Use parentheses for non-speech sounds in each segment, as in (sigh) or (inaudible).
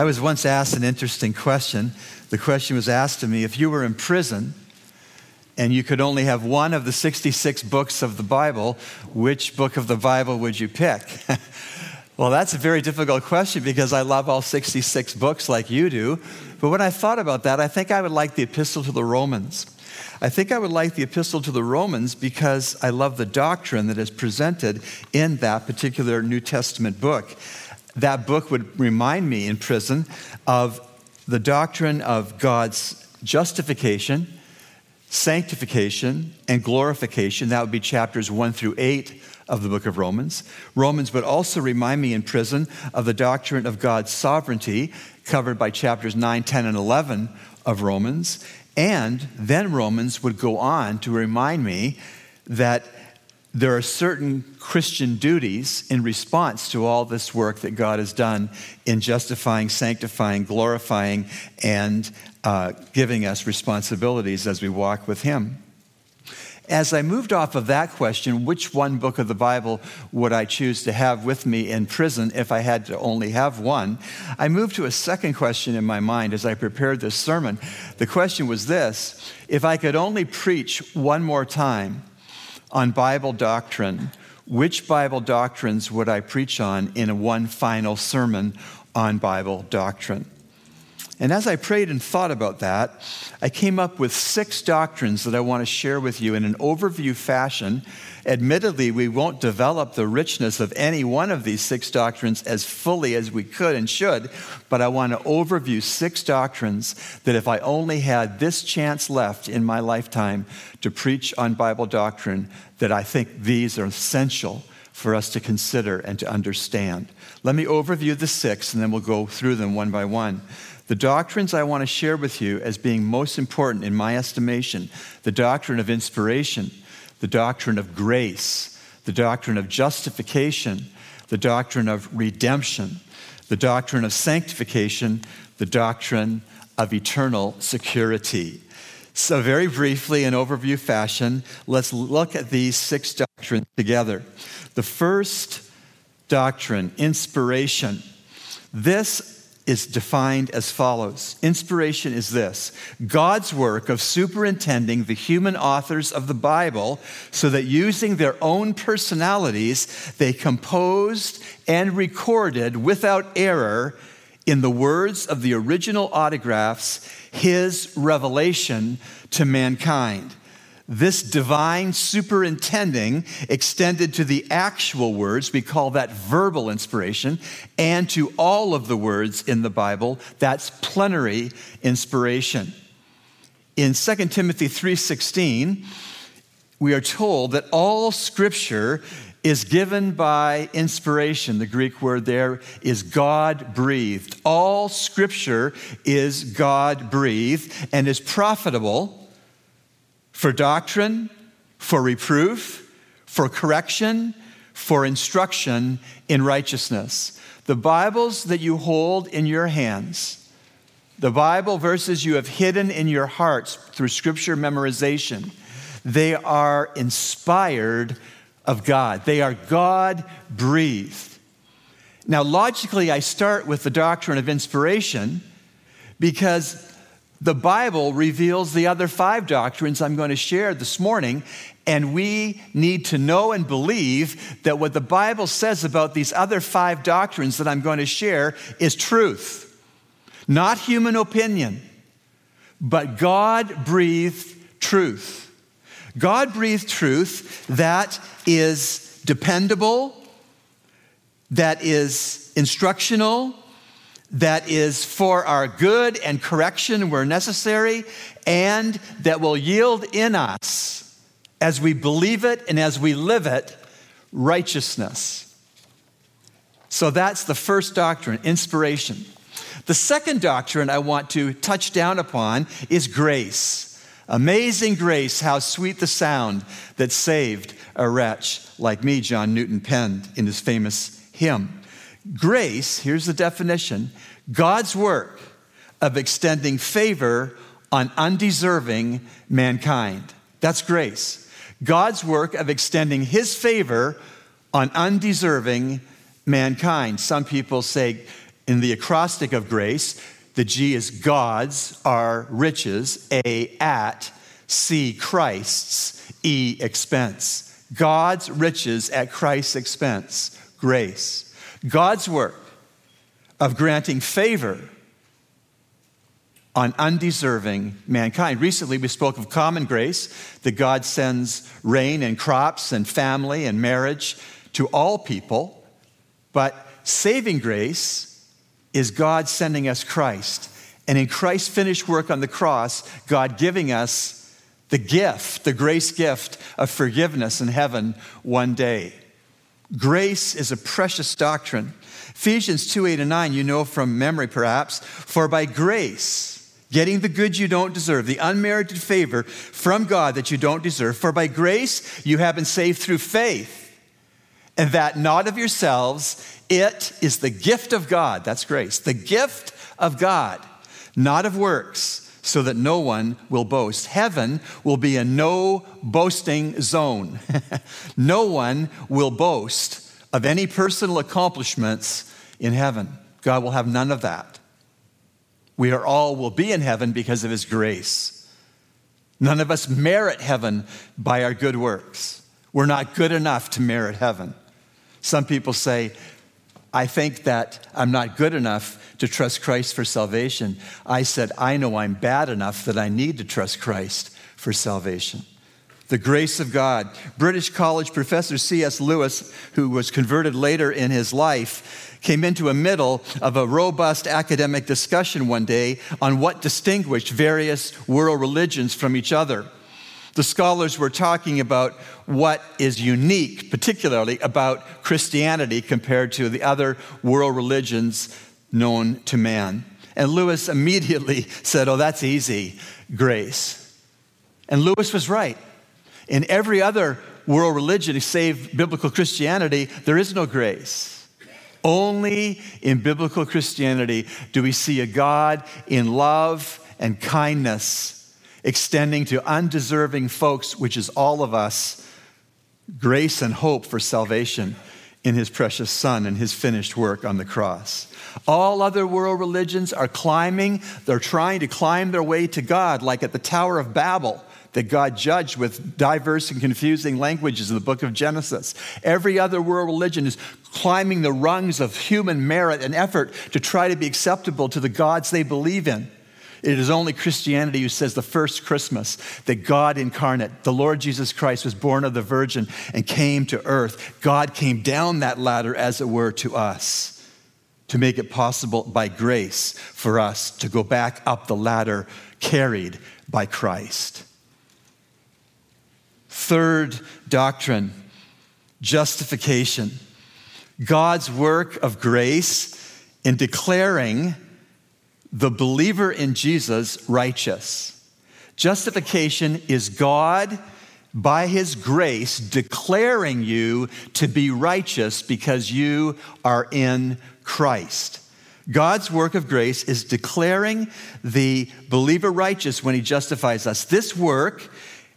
I was once asked an interesting question. The question was asked to me if you were in prison and you could only have one of the 66 books of the Bible, which book of the Bible would you pick? (laughs) well, that's a very difficult question because I love all 66 books like you do. But when I thought about that, I think I would like the Epistle to the Romans. I think I would like the Epistle to the Romans because I love the doctrine that is presented in that particular New Testament book that book would remind me in prison of the doctrine of God's justification, sanctification, and glorification. That would be chapters 1 through 8 of the book of Romans. Romans would also remind me in prison of the doctrine of God's sovereignty, covered by chapters 9, 10, and 11 of Romans. And then Romans would go on to remind me that there are certain Christian duties in response to all this work that God has done in justifying, sanctifying, glorifying, and uh, giving us responsibilities as we walk with Him. As I moved off of that question, which one book of the Bible would I choose to have with me in prison if I had to only have one? I moved to a second question in my mind as I prepared this sermon. The question was this If I could only preach one more time, on Bible doctrine, which Bible doctrines would I preach on in one final sermon on Bible doctrine? And as I prayed and thought about that, I came up with six doctrines that I want to share with you in an overview fashion. Admittedly, we won't develop the richness of any one of these six doctrines as fully as we could and should, but I want to overview six doctrines that if I only had this chance left in my lifetime to preach on Bible doctrine, that I think these are essential for us to consider and to understand. Let me overview the six and then we'll go through them one by one. The doctrines I want to share with you as being most important in my estimation the doctrine of inspiration, the doctrine of grace, the doctrine of justification, the doctrine of redemption, the doctrine of sanctification, the doctrine of eternal security. So, very briefly, in overview fashion, let's look at these six doctrines together. The first doctrine, inspiration. This is defined as follows Inspiration is this God's work of superintending the human authors of the Bible so that using their own personalities, they composed and recorded without error in the words of the original autographs his revelation to mankind. This divine superintending extended to the actual words, we call that verbal inspiration, and to all of the words in the Bible, that's plenary inspiration. In 2 Timothy 3:16, we are told that all scripture is given by inspiration. The Greek word there is God breathed. All scripture is God breathed and is profitable for doctrine, for reproof, for correction, for instruction in righteousness. The Bibles that you hold in your hands, the Bible verses you have hidden in your hearts through scripture memorization, they are inspired of God. They are God breathed. Now, logically, I start with the doctrine of inspiration because the Bible reveals the other five doctrines I'm going to share this morning, and we need to know and believe that what the Bible says about these other five doctrines that I'm going to share is truth. Not human opinion, but God breathed truth. God breathed truth that is dependable, that is instructional, that is for our good and correction where necessary, and that will yield in us, as we believe it and as we live it, righteousness. So that's the first doctrine, inspiration. The second doctrine I want to touch down upon is grace. Amazing grace, how sweet the sound that saved a wretch like me, John Newton penned in his famous hymn. Grace, here's the definition God's work of extending favor on undeserving mankind. That's grace. God's work of extending his favor on undeserving mankind. Some people say In the acrostic of grace, the G is God's, R riches, A at, C Christ's, E expense. God's riches at Christ's expense, grace. God's work of granting favor on undeserving mankind. Recently, we spoke of common grace, that God sends rain and crops and family and marriage to all people. But saving grace is God sending us Christ. And in Christ's finished work on the cross, God giving us the gift, the grace gift of forgiveness in heaven one day. Grace is a precious doctrine. Ephesians 2 8 and 9, you know from memory perhaps, for by grace, getting the good you don't deserve, the unmerited favor from God that you don't deserve, for by grace you have been saved through faith, and that not of yourselves, it is the gift of God. That's grace, the gift of God, not of works so that no one will boast. Heaven will be a no boasting zone. (laughs) no one will boast of any personal accomplishments in heaven. God will have none of that. We are all will be in heaven because of his grace. None of us merit heaven by our good works. We're not good enough to merit heaven. Some people say, I think that I'm not good enough to trust Christ for salvation. I said, I know I'm bad enough that I need to trust Christ for salvation. The grace of God. British college professor C.S. Lewis, who was converted later in his life, came into a middle of a robust academic discussion one day on what distinguished various world religions from each other. The scholars were talking about what is unique, particularly about Christianity compared to the other world religions known to man. And Lewis immediately (laughs) said, Oh, that's easy, grace. And Lewis was right. In every other world religion, save biblical Christianity, there is no grace. Only in biblical Christianity do we see a God in love and kindness extending to undeserving folks, which is all of us, grace and hope for salvation in his precious Son and his finished work on the cross. All other world religions are climbing, they're trying to climb their way to God, like at the Tower of Babel that God judged with diverse and confusing languages in the book of Genesis. Every other world religion is climbing the rungs of human merit and effort to try to be acceptable to the gods they believe in. It is only Christianity who says the first Christmas that God incarnate, the Lord Jesus Christ, was born of the Virgin and came to earth. God came down that ladder, as it were, to us to make it possible by grace for us to go back up the ladder carried by Christ. Third doctrine justification. God's work of grace in declaring the believer in Jesus righteous. Justification is God, by his grace, declaring you to be righteous because you are in Christ. God's work of grace is declaring the believer righteous when he justifies us. This work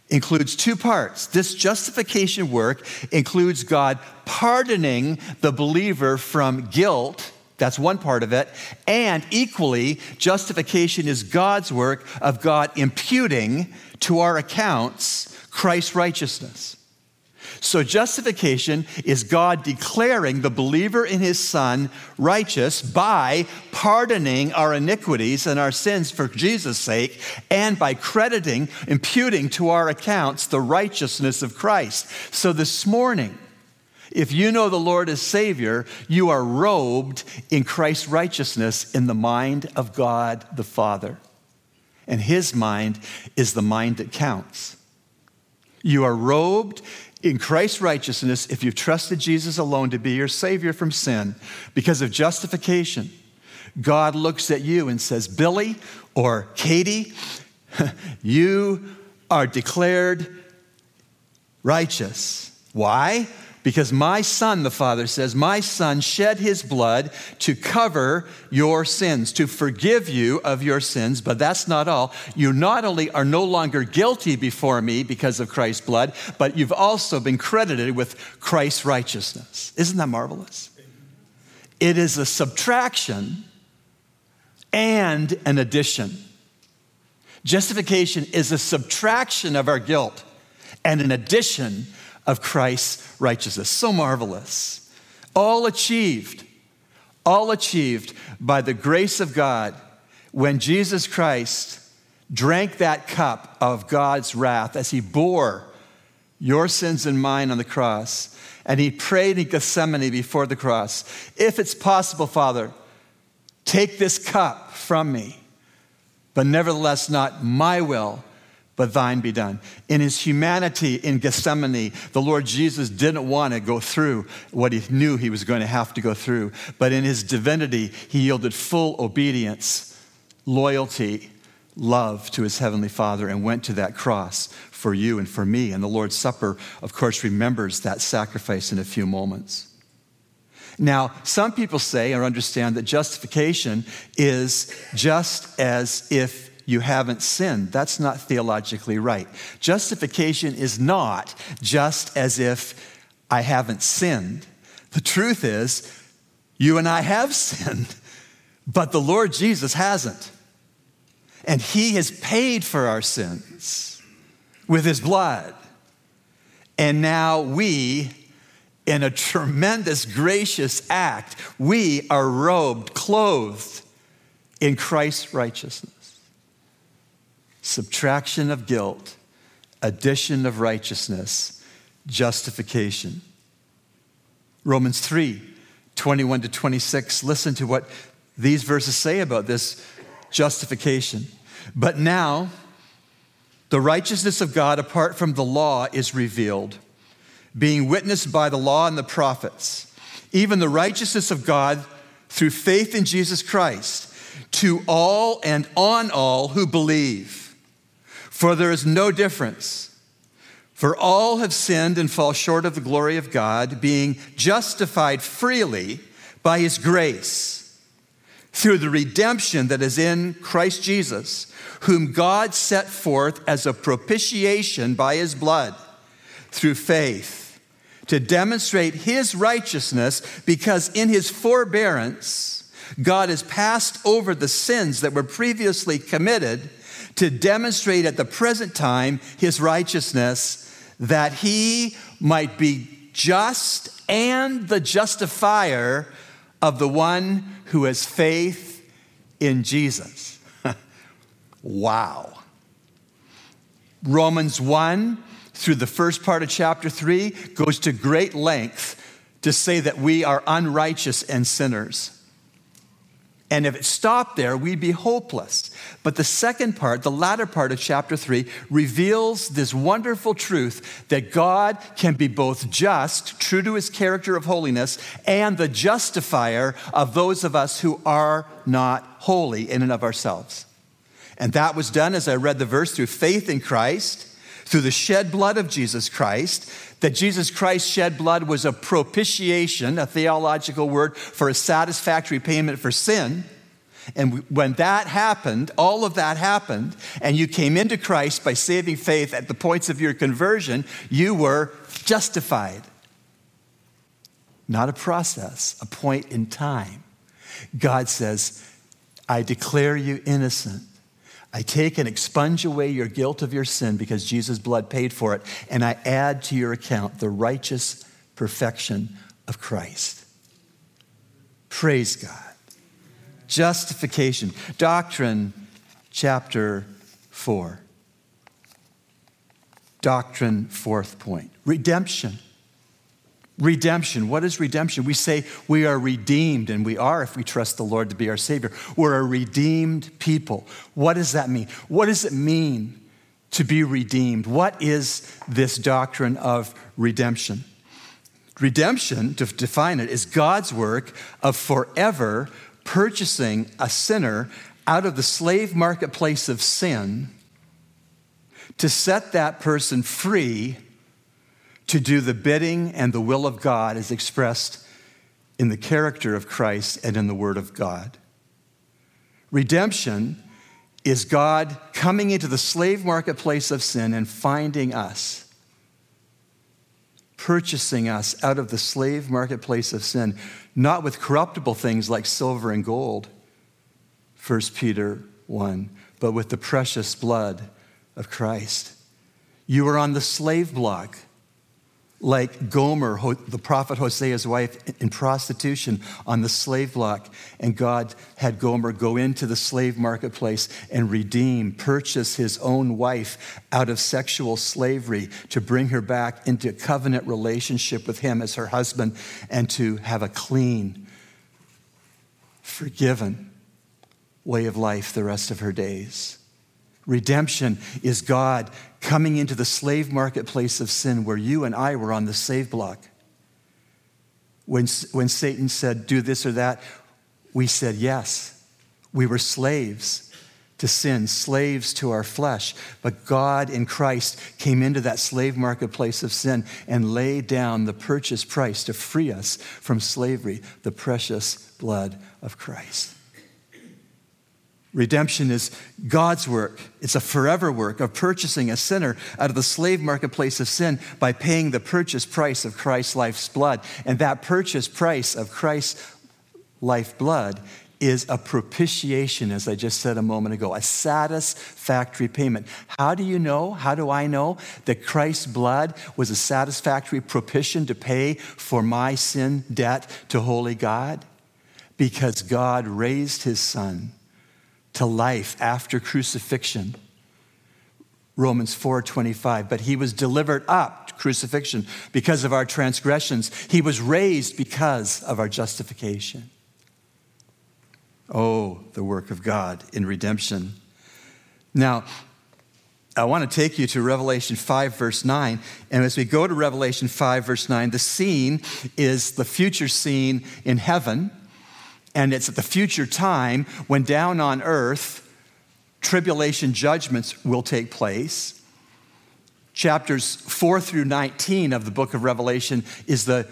includes two parts. This justification work includes God pardoning the believer from guilt that's one part of it. And equally, justification is God's work of God imputing to our accounts Christ's righteousness. So, justification is God declaring the believer in his Son righteous by pardoning our iniquities and our sins for Jesus' sake, and by crediting, imputing to our accounts the righteousness of Christ. So, this morning, if you know the Lord as Savior, you are robed in Christ's righteousness in the mind of God the Father. And His mind is the mind that counts. You are robed in Christ's righteousness if you've trusted Jesus alone to be your Savior from sin because of justification. God looks at you and says, Billy or Katie, (laughs) you are declared righteous. Why? Because my son, the Father says, my son shed his blood to cover your sins, to forgive you of your sins. But that's not all. You not only are no longer guilty before me because of Christ's blood, but you've also been credited with Christ's righteousness. Isn't that marvelous? It is a subtraction and an addition. Justification is a subtraction of our guilt and an addition of Christ's righteousness. So marvelous. All achieved, all achieved by the grace of God when Jesus Christ drank that cup of God's wrath as he bore your sins and mine on the cross. And he prayed in Gethsemane before the cross If it's possible, Father, take this cup from me, but nevertheless, not my will, but thine be done. In his humanity in Gethsemane, the Lord Jesus didn't want to go through what he knew he was going to have to go through. But in his divinity, he yielded full obedience, loyalty, love to his heavenly Father, and went to that cross for you and for me. And the Lord's Supper, of course, remembers that sacrifice in a few moments. Now, some people say or understand that justification is just as if you haven't sinned. That's not theologically right. Justification is not just as if I haven't sinned. The truth is, you and I have (laughs) sinned, but the Lord Jesus hasn't. And He has paid for our sins with His blood. And now we, in a tremendous, gracious act, we are robed, clothed in Christ's righteousness subtraction of guilt, addition of righteousness, justification. Romans 3 21 to 26. Listen to what these verses say about this justification. But now, the righteousness of God apart from the law is revealed, being witnessed by the law and the prophets, even the righteousness of God through faith in Jesus Christ to all and on all who believe. For there is no difference. For all have sinned and fall short of the glory of God, being justified freely by his grace through the redemption that is in Christ Jesus, whom God set forth as a propitiation by his blood through faith to demonstrate his righteousness, because in his forbearance, God has passed over the sins that were previously committed to demonstrate at the present time his righteousness, that he might be just and the justifier of the one who has faith in Jesus. (laughs) wow. Romans 1 through the first part of chapter 3 goes to great length to say that we are unrighteous and sinners. And if it stopped there, we'd be hopeless. But the second part, the latter part of chapter 3, reveals this wonderful truth that God can be both just, true to his character of holiness, and the justifier of those of us who are not holy in and of ourselves. And that was done, as I read the verse, through faith in Christ, through the shed blood of Jesus Christ, that Jesus Christ's shed blood was a propitiation, a theological word for a satisfactory payment for sin. And when that happened, all of that happened, and you came into Christ by saving faith at the points of your conversion, you were justified. Not a process, a point in time. God says, I declare you innocent I take and expunge away your guilt of your sin because Jesus' blood paid for it, and I add to your account the righteous perfection of Christ. Praise God. Justification. Doctrine, chapter 4. Doctrine, fourth point. Redemption. Redemption. What is redemption? We say we are redeemed, and we are if we trust the Lord to be our Savior. We're a redeemed people. What does that mean? What does it mean to be redeemed? What is this doctrine of redemption? Redemption, to define it, is God's work of forever purchasing a sinner out of the slave marketplace of sin to set that person free to do the bidding and the will of God as expressed in the character of Christ and in the Word of God. Redemption is God coming into the slave marketplace of sin and finding us, purchasing us out of the slave marketplace of sin, not with corruptible things like silver and gold, 1 Peter 1, but with the precious blood of Christ. You were on the slave block, like Gomer, the prophet Hosea's wife, in prostitution on the slave block. And God had Gomer go into the slave marketplace and redeem, purchase his own wife out of sexual slavery to bring her back into covenant relationship with him as her husband and to have a clean, forgiven way of life the rest of her days. Redemption is God coming into the slave marketplace of sin where you and I were on the slave block. When, when Satan said, do this or that, we said yes. We were slaves to sin, slaves to our flesh. But God in Christ came into that slave marketplace of sin and laid down the purchase price to free us from slavery, the precious blood of Christ. Redemption is God's work. It's a forever work of purchasing a sinner out of the slave marketplace of sin by paying the purchase price of Christ's life's blood. And that purchase price of Christ's life blood is a propitiation, as I just said a moment ago, a satisfactory payment. How do you know? How do I know that Christ's blood was a satisfactory propitiation to pay for my sin debt to holy God? Because God raised his son to life after crucifixion. Romans 4:25 but he was delivered up to crucifixion because of our transgressions he was raised because of our justification oh the work of God in redemption now I want to take you to Revelation 5, verse 9. And as we go to Revelation 5, verse 9, the scene is the future scene in heaven and it's at the future time when down on earth, tribulation judgments will take place. Chapters 4 through 19 of the book of Revelation is the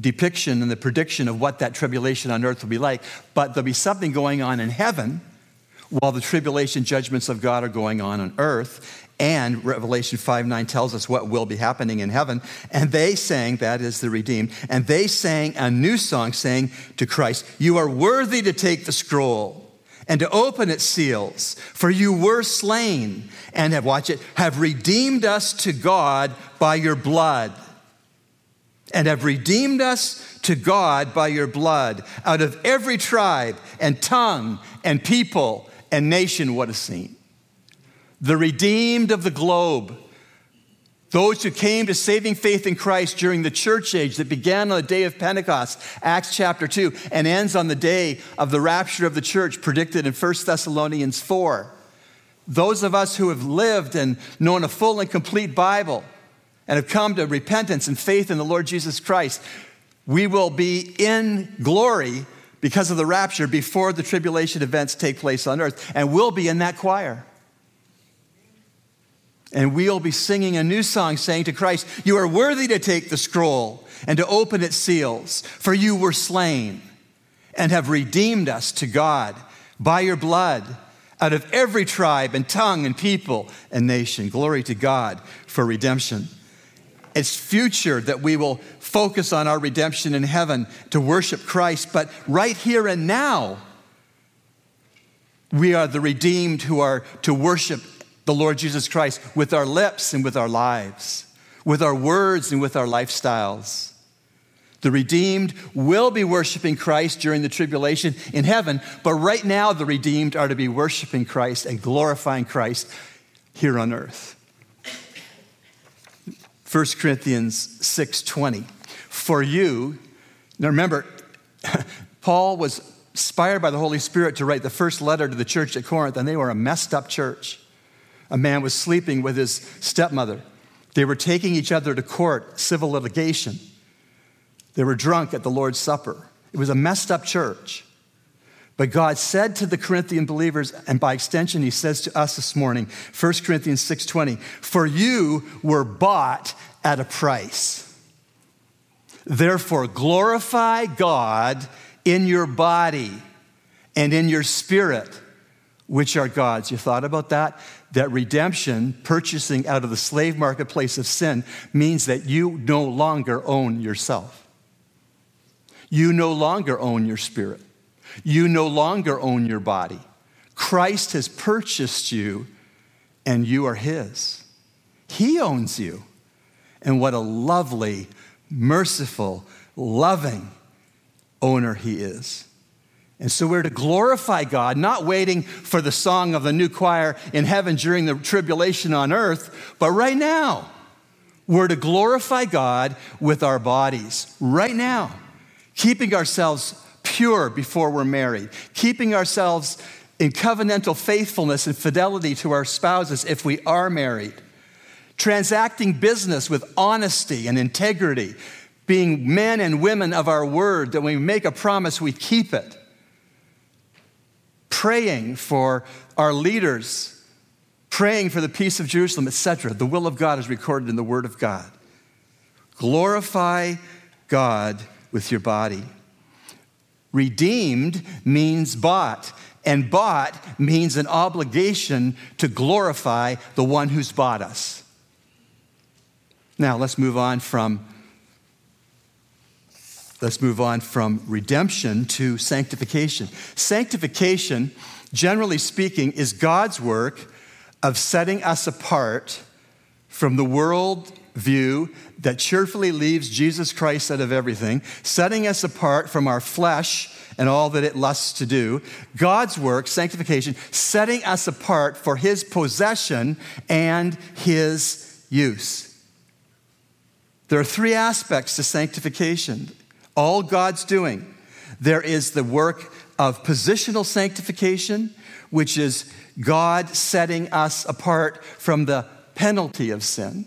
depiction and the prediction of what that tribulation on earth will be like. But there'll be something going on in heaven while the tribulation judgments of God are going on on earth. And Revelation 5 9 tells us what will be happening in heaven. And they sang, that is the redeemed, and they sang a new song saying to Christ, You are worthy to take the scroll and to open its seals, for you were slain and have, watch it, have redeemed us to God by your blood. And have redeemed us to God by your blood out of every tribe and tongue and people and nation. What a scene the redeemed of the globe, those who came to saving faith in Christ during the church age that began on the day of Pentecost, Acts chapter 2, and ends on the day of the rapture of the church predicted in 1 Thessalonians 4. Those of us who have lived and known a full and complete Bible and have come to repentance and faith in the Lord Jesus Christ, we will be in glory because of the rapture before the tribulation events take place on earth, and we'll be in that choir. And we'll be singing a new song saying to Christ, You are worthy to take the scroll and to open its seals, for you were slain and have redeemed us to God by your blood out of every tribe and tongue and people and nation. Glory to God for redemption. It's future that we will focus on our redemption in heaven to worship Christ, but right here and now, we are the redeemed who are to worship the Lord Jesus Christ with our lips and with our lives, with our words and with our lifestyles. The redeemed will be worshiping Christ during the tribulation in heaven, but right now the redeemed are to be worshiping Christ and glorifying Christ here on earth. 1 Corinthians 6:20 For you now remember (laughs) Paul was inspired by the Holy Spirit to write the first letter to the church at Corinth and they were a messed up church a man was sleeping with his stepmother. They were taking each other to court, civil litigation. They were drunk at the Lord's Supper. It was a messed up church. But God said to the Corinthian believers, and by extension, He says to us this morning, 1 Corinthians 6:20, for you were bought at a price. Therefore, glorify God in your body and in your spirit, which are God's. You thought about that? that redemption, purchasing out of the slave marketplace of sin, means that you no longer own yourself. You no longer own your spirit. You no longer own your body. Christ has purchased you and you are His. He owns you. And what a lovely, merciful, loving owner He is. And so we're to glorify God, not waiting for the song of the new choir in heaven during the tribulation on earth, but right now. We're to glorify God with our bodies, right now, keeping ourselves pure before we're married, keeping ourselves in covenantal faithfulness and fidelity to our spouses if we are married, transacting business with honesty and integrity, being men and women of our word, that when we make a promise, we keep it praying for our leaders, praying for the peace of Jerusalem, etc. The will of God is recorded in the Word of God. Glorify God with your body. Redeemed means bought, and bought means an obligation to glorify the one who's bought us. Now, let's move on from Let's move on from redemption to sanctification. Sanctification, generally speaking, is God's work of setting us apart from the world view that cheerfully leaves Jesus Christ out of everything, setting us apart from our flesh and all that it lusts to do. God's work, sanctification, setting us apart for his possession and his use. There are three aspects to sanctification all God's doing. There is the work of positional sanctification, which is God setting us apart from the penalty of sin.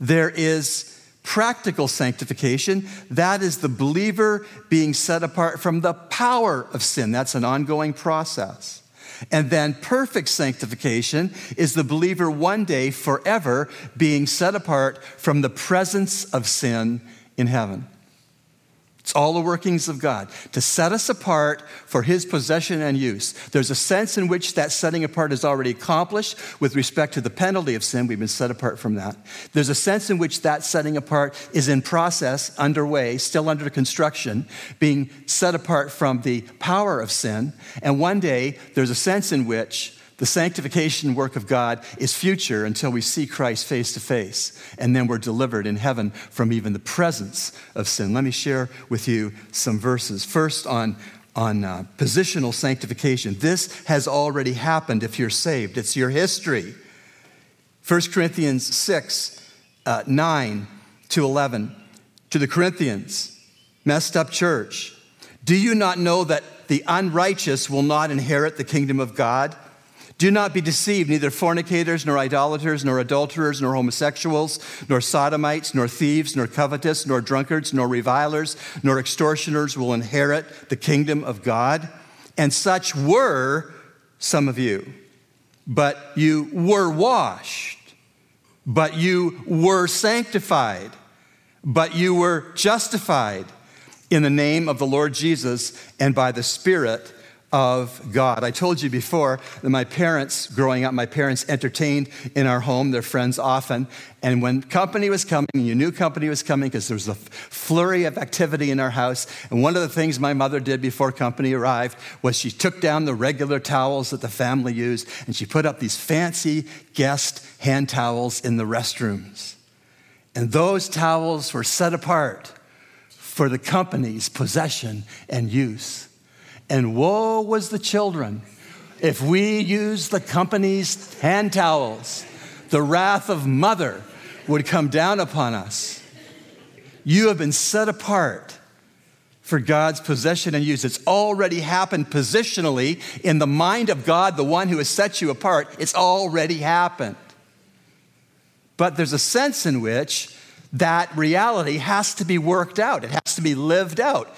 There is practical sanctification, that is the believer being set apart from the power of sin. That's an ongoing process. And then perfect sanctification is the believer one day forever being set apart from the presence of sin in heaven. It's all the workings of God to set us apart for His possession and use. There's a sense in which that setting apart is already accomplished with respect to the penalty of sin. We've been set apart from that. There's a sense in which that setting apart is in process, underway, still under construction, being set apart from the power of sin. And one day, there's a sense in which the sanctification work of God is future until we see Christ face to face, and then we're delivered in heaven from even the presence of sin. Let me share with you some verses. First, on, on uh, positional sanctification. This has already happened if you're saved, it's your history. 1 Corinthians 6 uh, 9 to 11. To the Corinthians, messed up church, do you not know that the unrighteous will not inherit the kingdom of God? Do not be deceived, neither fornicators, nor idolaters, nor adulterers, nor homosexuals, nor sodomites, nor thieves, nor covetous, nor drunkards, nor revilers, nor extortioners will inherit the kingdom of God. And such were some of you. But you were washed, but you were sanctified, but you were justified in the name of the Lord Jesus and by the Spirit of God. I told you before that my parents, growing up, my parents entertained in our home, their friends often. And when company was coming, you knew company was coming because there was a flurry of activity in our house. And one of the things my mother did before company arrived was she took down the regular towels that the family used and she put up these fancy guest hand towels in the restrooms. And those towels were set apart for the company's possession and use. And woe was the children if we used the company's hand towels. The wrath of mother would come down upon us. You have been set apart for God's possession and use. It's already happened positionally in the mind of God, the one who has set you apart. It's already happened. But there's a sense in which that reality has to be worked out, it has to be lived out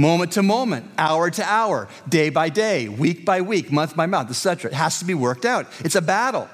moment to moment, hour to hour, day by day, week by week, month by month, etc. It has to be worked out. It's a battle.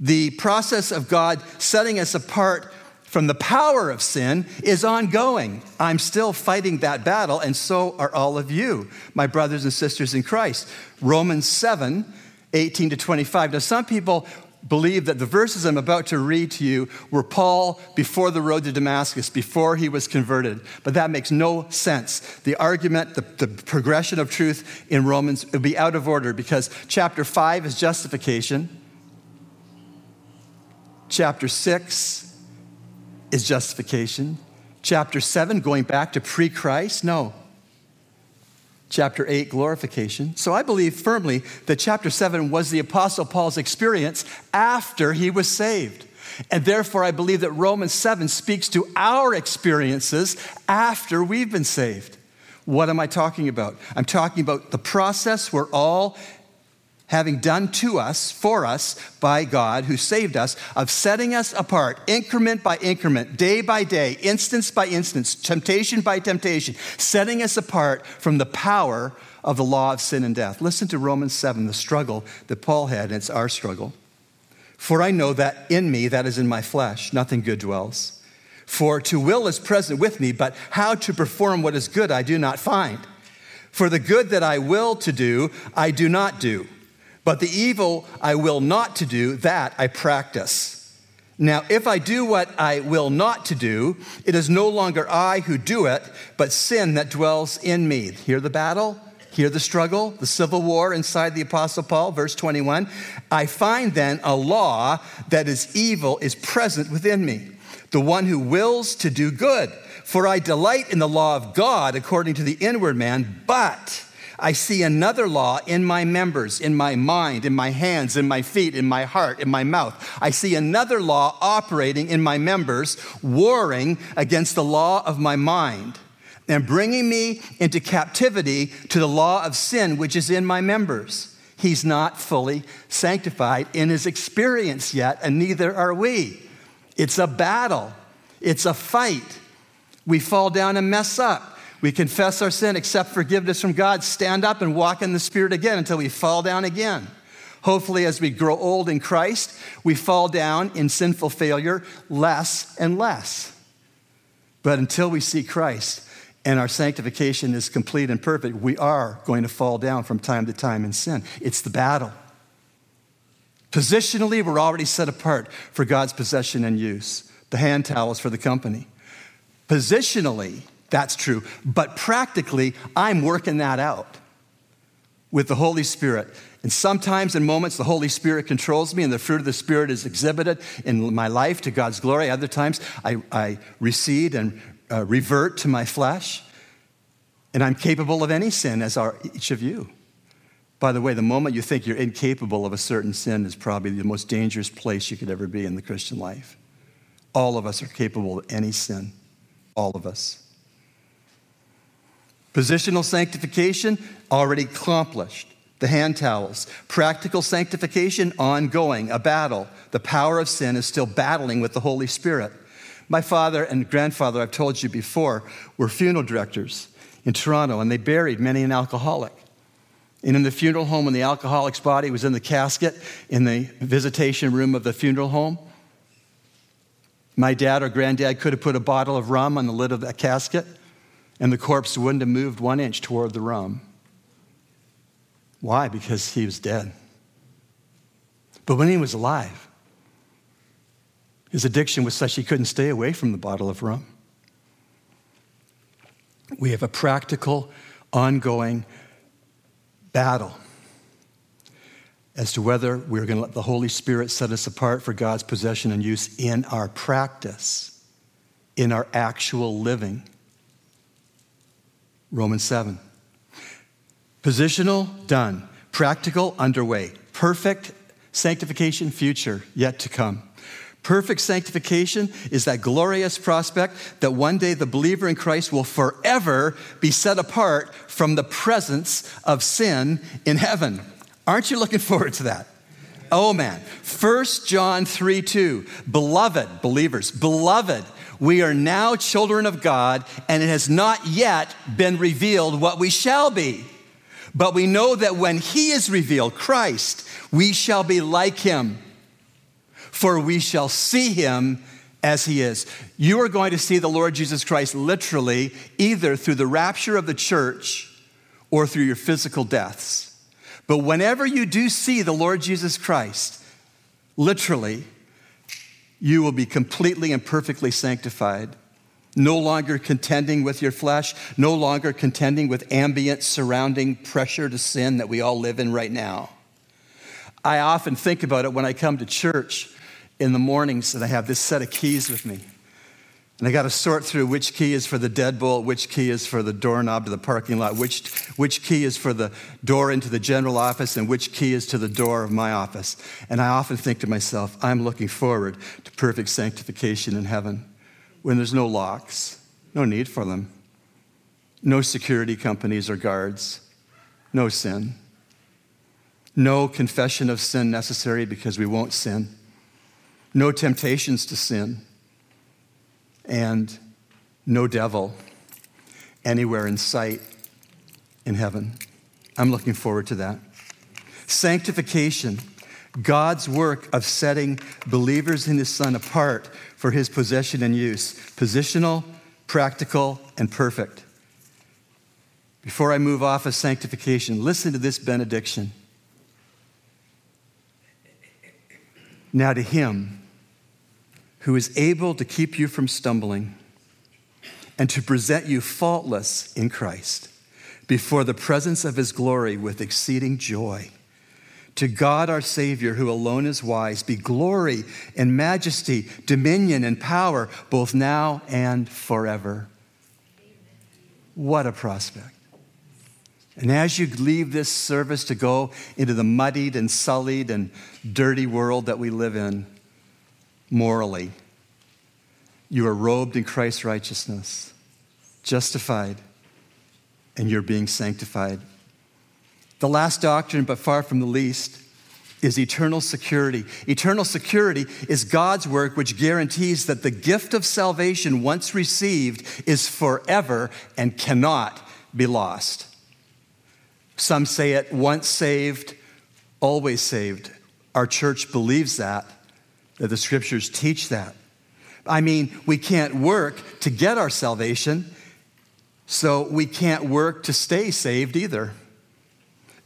The process of God setting us apart from the power of sin is ongoing. I'm still fighting that battle, and so are all of you, my brothers and sisters in Christ. Romans 7 18 to 25. Now, some people believe that the verses I'm about to read to you were Paul before the road to Damascus, before he was converted. But that makes no sense. The argument, the, the progression of truth in Romans would be out of order because chapter 5 is justification, chapter 6 is justification, chapter 7 going back to pre Christ. No chapter 8, glorification. So I believe firmly that chapter 7 was the Apostle Paul's experience after he was saved. And therefore, I believe that Romans 7 speaks to our experiences after we've been saved. What am I talking about? I'm talking about the process we're all having done to us, for us, by God who saved us, of setting us apart, increment by increment, day by day, instance by instance, temptation by temptation, setting us apart from the power of the law of sin and death. Listen to Romans 7, the struggle that Paul had, and it's our struggle. For I know that in me, that is in my flesh, nothing good dwells. For to will is present with me, but how to perform what is good I do not find. For the good that I will to do, I do not do but the evil I will not to do, that I practice. Now, if I do what I will not to do, it is no longer I who do it, but sin that dwells in me. Hear the battle? Hear the struggle, the civil war inside the Apostle Paul, verse 21. I find then a law that is evil is present within me, the one who wills to do good. For I delight in the law of God according to the inward man, but I see another law in my members, in my mind, in my hands, in my feet, in my heart, in my mouth. I see another law operating in my members, warring against the law of my mind and bringing me into captivity to the law of sin which is in my members. He's not fully sanctified in his experience yet, and neither are we. It's a battle, it's a fight. We fall down and mess up. We confess our sin, accept forgiveness from God, stand up and walk in the Spirit again until we fall down again. Hopefully, as we grow old in Christ, we fall down in sinful failure less and less. But until we see Christ and our sanctification is complete and perfect, we are going to fall down from time to time in sin. It's the battle. Positionally, we're already set apart for God's possession and use. The hand towels for the company. Positionally, that's true. But practically, I'm working that out with the Holy Spirit. And sometimes in moments, the Holy Spirit controls me and the fruit of the Spirit is exhibited in my life to God's glory. Other times, I, I recede and uh, revert to my flesh. And I'm capable of any sin, as are each of you. By the way, the moment you think you're incapable of a certain sin is probably the most dangerous place you could ever be in the Christian life. All of us are capable of any sin. All of us. Positional sanctification, already accomplished. The hand towels. Practical sanctification, ongoing, a battle. The power of sin is still battling with the Holy Spirit. My father and grandfather, I've told you before, were funeral directors in Toronto, and they buried many an alcoholic. And in the funeral home, when the alcoholic's body was in the casket in the visitation room of the funeral home, my dad or granddad could have put a bottle of rum on the lid of that casket and the corpse wouldn't have moved one inch toward the rum. Why? Because he was dead. But when he was alive, his addiction was such he couldn't stay away from the bottle of rum. We have a practical, ongoing battle as to whether we're going to let the Holy Spirit set us apart for God's possession and use in our practice, in our actual living. Romans 7. Positional, done. Practical, underway. Perfect sanctification, future, yet to come. Perfect sanctification is that glorious prospect that one day the believer in Christ will forever be set apart from the presence of sin in heaven. Aren't you looking forward to that? Oh man. 1 John 3 2. Beloved, believers, beloved, we are now children of God, and it has not yet been revealed what we shall be. But we know that when He is revealed, Christ, we shall be like Him, for we shall see Him as He is. You are going to see the Lord Jesus Christ literally either through the rapture of the church or through your physical deaths. But whenever you do see the Lord Jesus Christ, literally, you will be completely and perfectly sanctified. No longer contending with your flesh, no longer contending with ambient surrounding pressure to sin that we all live in right now. I often think about it when I come to church in the mornings and I have this set of keys with me. And I got to sort through which key is for the deadbolt, which key is for the doorknob to the parking lot, which, which key is for the door into the general office, and which key is to the door of my office. And I often think to myself, I'm looking forward to perfect sanctification in heaven when there's no locks, no need for them, no security companies or guards, no sin, no confession of sin necessary because we won't sin, no temptations to sin and no devil anywhere in sight in heaven. I'm looking forward to that. Sanctification, God's work of setting believers in His Son apart for His possession and use, positional, practical, and perfect. Before I move off of sanctification, listen to this benediction. Now, to Him, who is able to keep you from stumbling and to present you faultless in Christ before the presence of his glory with exceeding joy. To God our Savior, who alone is wise, be glory and majesty, dominion and power, both now and forever. What a prospect. And as you leave this service to go into the muddied and sullied and dirty world that we live in, morally. You are robed in Christ's righteousness, justified, and you're being sanctified. The last doctrine, but far from the least, is eternal security. Eternal security is God's work which guarantees that the gift of salvation, once received, is forever and cannot be lost. Some say it once saved, always saved. Our church believes that that the scriptures teach that. I mean, we can't work to get our salvation, so we can't work to stay saved either.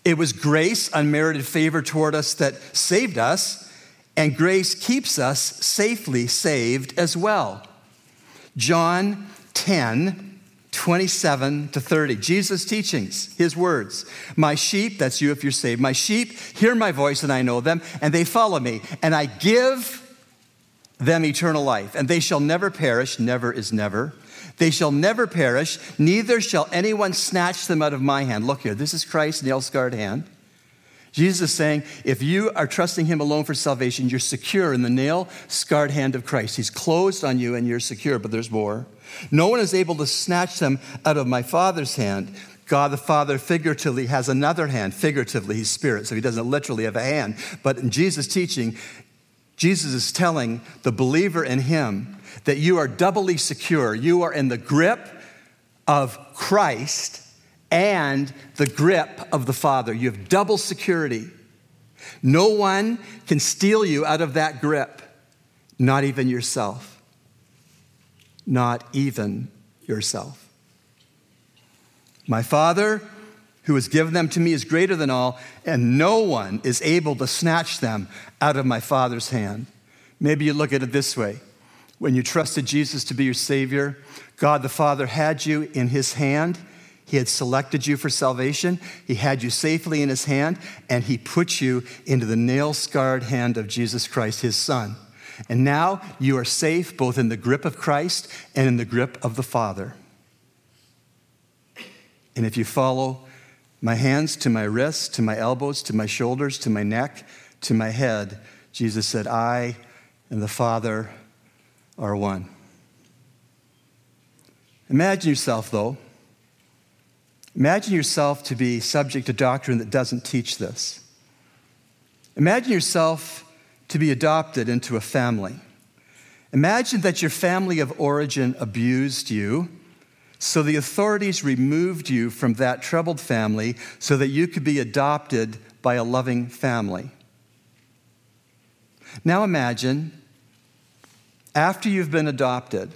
It was grace, unmerited favor toward us, that saved us, and grace keeps us safely saved as well. John 10, 27 to 30. Jesus' teachings, his words. My sheep, that's you if you're saved, my sheep hear my voice and I know them, and they follow me, and I give them eternal life, and they shall never perish, never is never. They shall never perish, neither shall anyone snatch them out of my hand. Look here, this is Christ's nail scarred hand. Jesus is saying, if you are trusting Him alone for salvation, you're secure in the nail scarred hand of Christ. He's closed on you and you're secure, but there's more. No one is able to snatch them out of my Father's hand. God the Father figuratively has another hand, figuratively, He's spirit, so He doesn't literally have a hand. But in Jesus' teaching, Jesus is telling the believer in him that you are doubly secure. You are in the grip of Christ and the grip of the Father. You have double security. No one can steal you out of that grip, not even yourself. Not even yourself. My Father who has given them to me is greater than all, and no one is able to snatch them out of my Father's hand. Maybe you look at it this way when you trusted Jesus to be your Savior, God the Father had you in His hand. He had selected you for salvation. He had you safely in His hand, and He put you into the nail scarred hand of Jesus Christ, His Son. And now you are safe both in the grip of Christ and in the grip of the Father. And if you follow my hands to my wrists, to my elbows, to my shoulders, to my neck, to my head. Jesus said, I and the Father are one. Imagine yourself, though. Imagine yourself to be subject to doctrine that doesn't teach this. Imagine yourself to be adopted into a family. Imagine that your family of origin abused you so the authorities removed you from that troubled family so that you could be adopted by a loving family. Now imagine, after you've been adopted,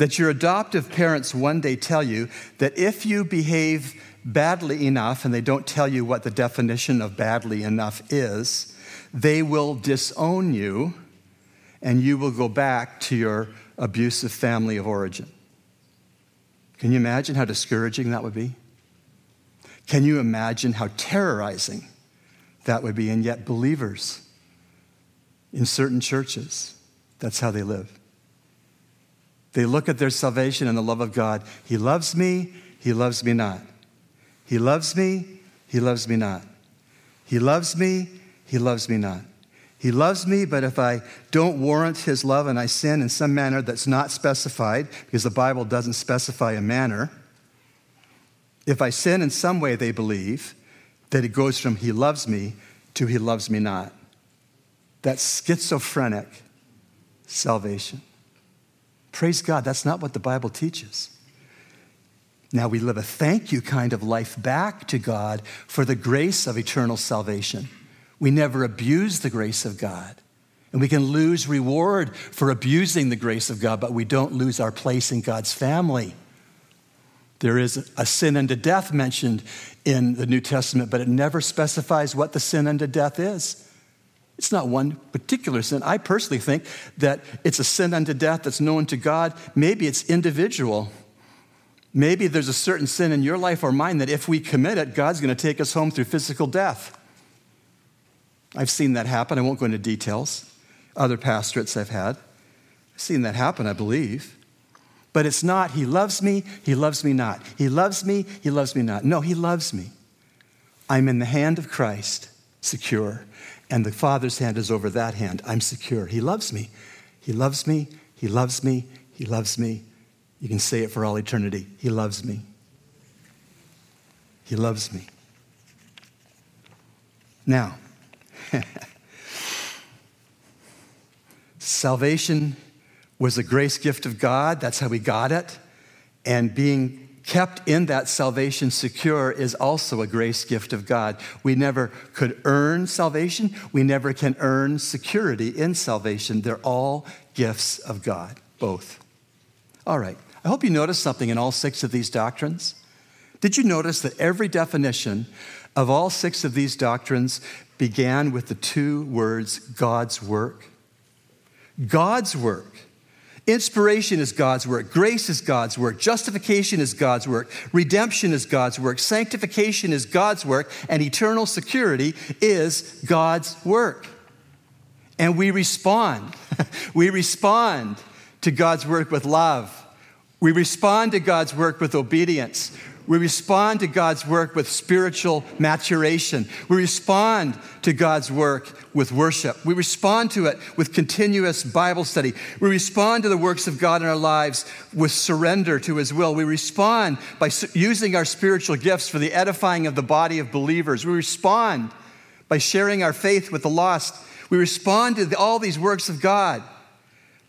that your adoptive parents one day tell you that if you behave badly enough, and they don't tell you what the definition of badly enough is, they will disown you and you will go back to your abusive family of origin. Can you imagine how discouraging that would be? Can you imagine how terrorizing that would be? And yet, believers in certain churches, that's how they live. They look at their salvation and the love of God. He loves me, He loves me not. He loves me, He loves me not. He loves me, He loves me not. He loves me, but if I don't warrant his love and I sin in some manner that's not specified, because the Bible doesn't specify a manner, if I sin in some way, they believe that it goes from he loves me to he loves me not. That's schizophrenic salvation. Praise God, that's not what the Bible teaches. Now we live a thank you kind of life back to God for the grace of eternal salvation. We never abuse the grace of God. And we can lose reward for abusing the grace of God, but we don't lose our place in God's family. There is a sin unto death mentioned in the New Testament, but it never specifies what the sin unto death is. It's not one particular sin. I personally think that it's a sin unto death that's known to God. Maybe it's individual. Maybe there's a certain sin in your life or mine that if we commit it, God's going to take us home through physical death. I've seen that happen. I won't go into details. Other pastorates I've had. I've seen that happen, I believe. But it's not, he loves me, he loves me not. He loves me, he loves me not. No, he loves me. I'm in the hand of Christ, secure, and the Father's hand is over that hand. I'm secure. He loves me. He loves me, he loves me, he loves me. You can say it for all eternity. He loves me. He loves me. Now, (laughs) Salvation was a grace gift of God. That's how we got it. And being kept in that salvation secure is also a grace gift of God. We never could earn salvation. We never can earn security in salvation. They're all gifts of God, both. All right. I hope you noticed something in all six of these doctrines. Did you notice that every definition of all six of these doctrines began with the two words God's work. God's work. Inspiration is God's work. Grace is God's work. Justification is God's work. Redemption is God's work. Sanctification is God's work. And eternal security is God's work. And we respond. (laughs) we respond to God's work with love. We respond to God's work with obedience. We respond to God's work with spiritual maturation. We respond to God's work with worship. We respond to it with continuous Bible study. We respond to the works of God in our lives with surrender to His will. We respond by using our spiritual gifts for the edifying of the body of believers. We respond by sharing our faith with the lost. We respond to all these works of God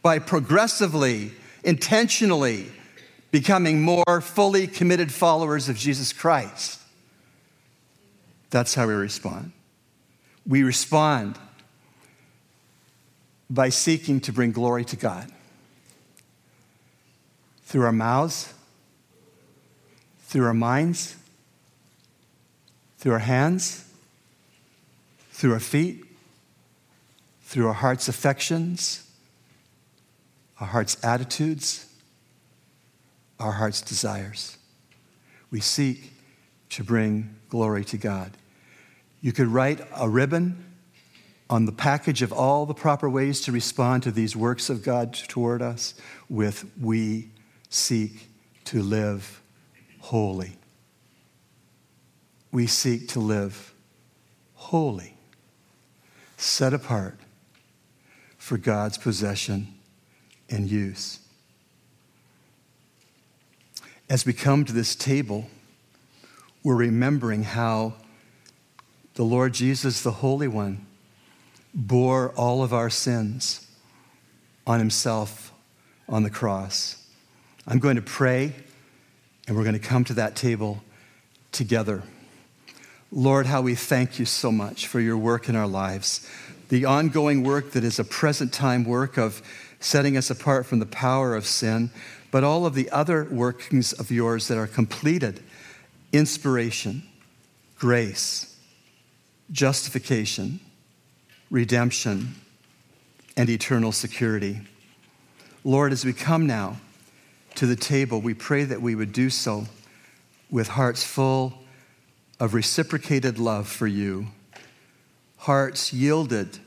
by progressively, intentionally, becoming more fully committed followers of Jesus Christ. That's how we respond. We respond by seeking to bring glory to God through our mouths, through our minds, through our hands, through our feet, through our heart's affections, our heart's attitudes our heart's desires. We seek to bring glory to God. You could write a ribbon on the package of all the proper ways to respond to these works of God toward us with we seek to live holy. We seek to live holy, set apart for God's possession and use as we come to this table, we're remembering how the Lord Jesus, the Holy One, bore all of our sins on himself on the cross. I'm going to pray, and we're going to come to that table together. Lord, how we thank you so much for your work in our lives, the ongoing work that is a present time work of setting us apart from the power of sin, but all of the other workings of yours that are completed inspiration, grace, justification, redemption, and eternal security. Lord, as we come now to the table, we pray that we would do so with hearts full of reciprocated love for you, hearts yielded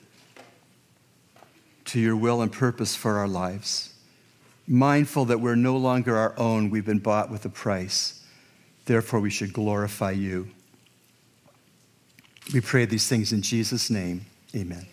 to your will and purpose for our lives, mindful that we're no longer our own, we've been bought with a price. Therefore, we should glorify you. We pray these things in Jesus' name. Amen.